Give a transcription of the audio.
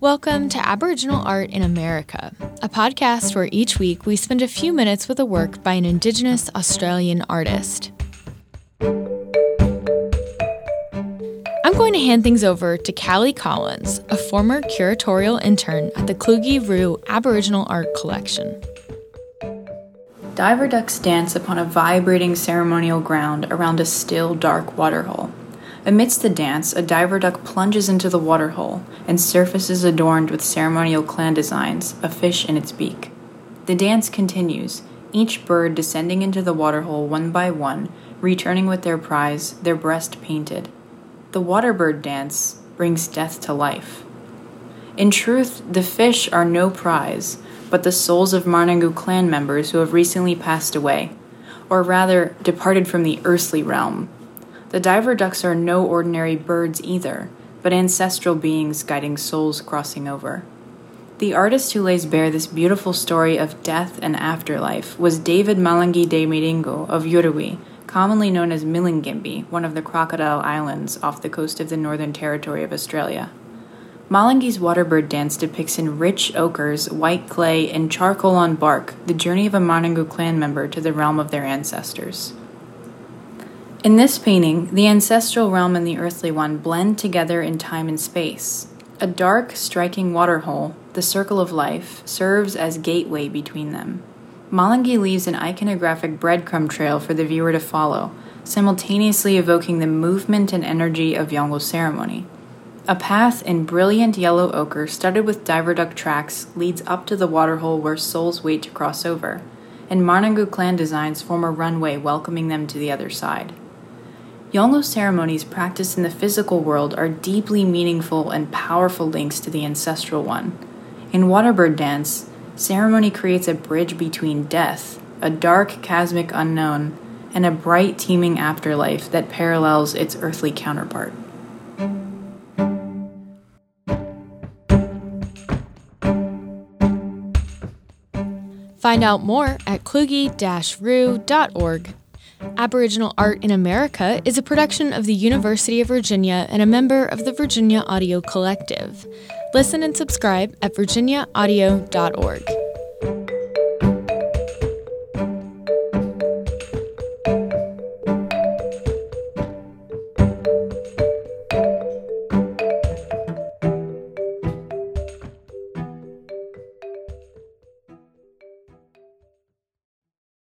Welcome to Aboriginal Art in America, a podcast where each week we spend a few minutes with a work by an Indigenous Australian artist. I'm going to hand things over to Callie Collins, a former curatorial intern at the Kluge Ruhe Aboriginal Art Collection. Diver ducks dance upon a vibrating ceremonial ground around a still, dark waterhole. Amidst the dance, a diver duck plunges into the waterhole, and surfaces adorned with ceremonial clan designs, a fish in its beak. The dance continues, each bird descending into the waterhole one by one, returning with their prize, their breast painted. The waterbird dance brings death to life. In truth, the fish are no prize, but the souls of Manharrngu clan members who have recently passed away, or rather, departed from the earthly realm the diver ducks are no ordinary birds either, but ancestral beings guiding souls crossing over. The artist who lays bare this beautiful story of death and afterlife was David Malangi Daymirringu of Yuruwi, commonly known as Milingimbi, one of the Crocodile Islands off the coast of the Northern Territory of Australia. Malangi's waterbird dance depicts in rich ochres, white clay, and charcoal on bark the journey of a Manharrngu clan member to the realm of their ancestors. In this painting, the ancestral realm and the earthly one blend together in time and space. A dark, striking waterhole, the circle of life, serves as gateway between them. Malangi leaves an iconographic breadcrumb trail for the viewer to follow, simultaneously evoking the movement and energy of Yolngu ceremony. A path in brilliant yellow ochre studded with diver duck tracks leads up to the waterhole where souls wait to cross over, and Manharrngu clan designs form a runway welcoming them to the other side. Yolngu ceremonies practiced in the physical world are deeply meaningful and powerful links to the ancestral one. In Waterbird dance, ceremony creates a bridge between death, a dark cosmic unknown, and a bright teeming afterlife that parallels its earthly counterpart. Find out more at kluge-ruhe.org Aboriginal Art in America is a production of the University of Virginia and a member of the Virginia Audio Collective. Listen and subscribe at virginiaaudio.org.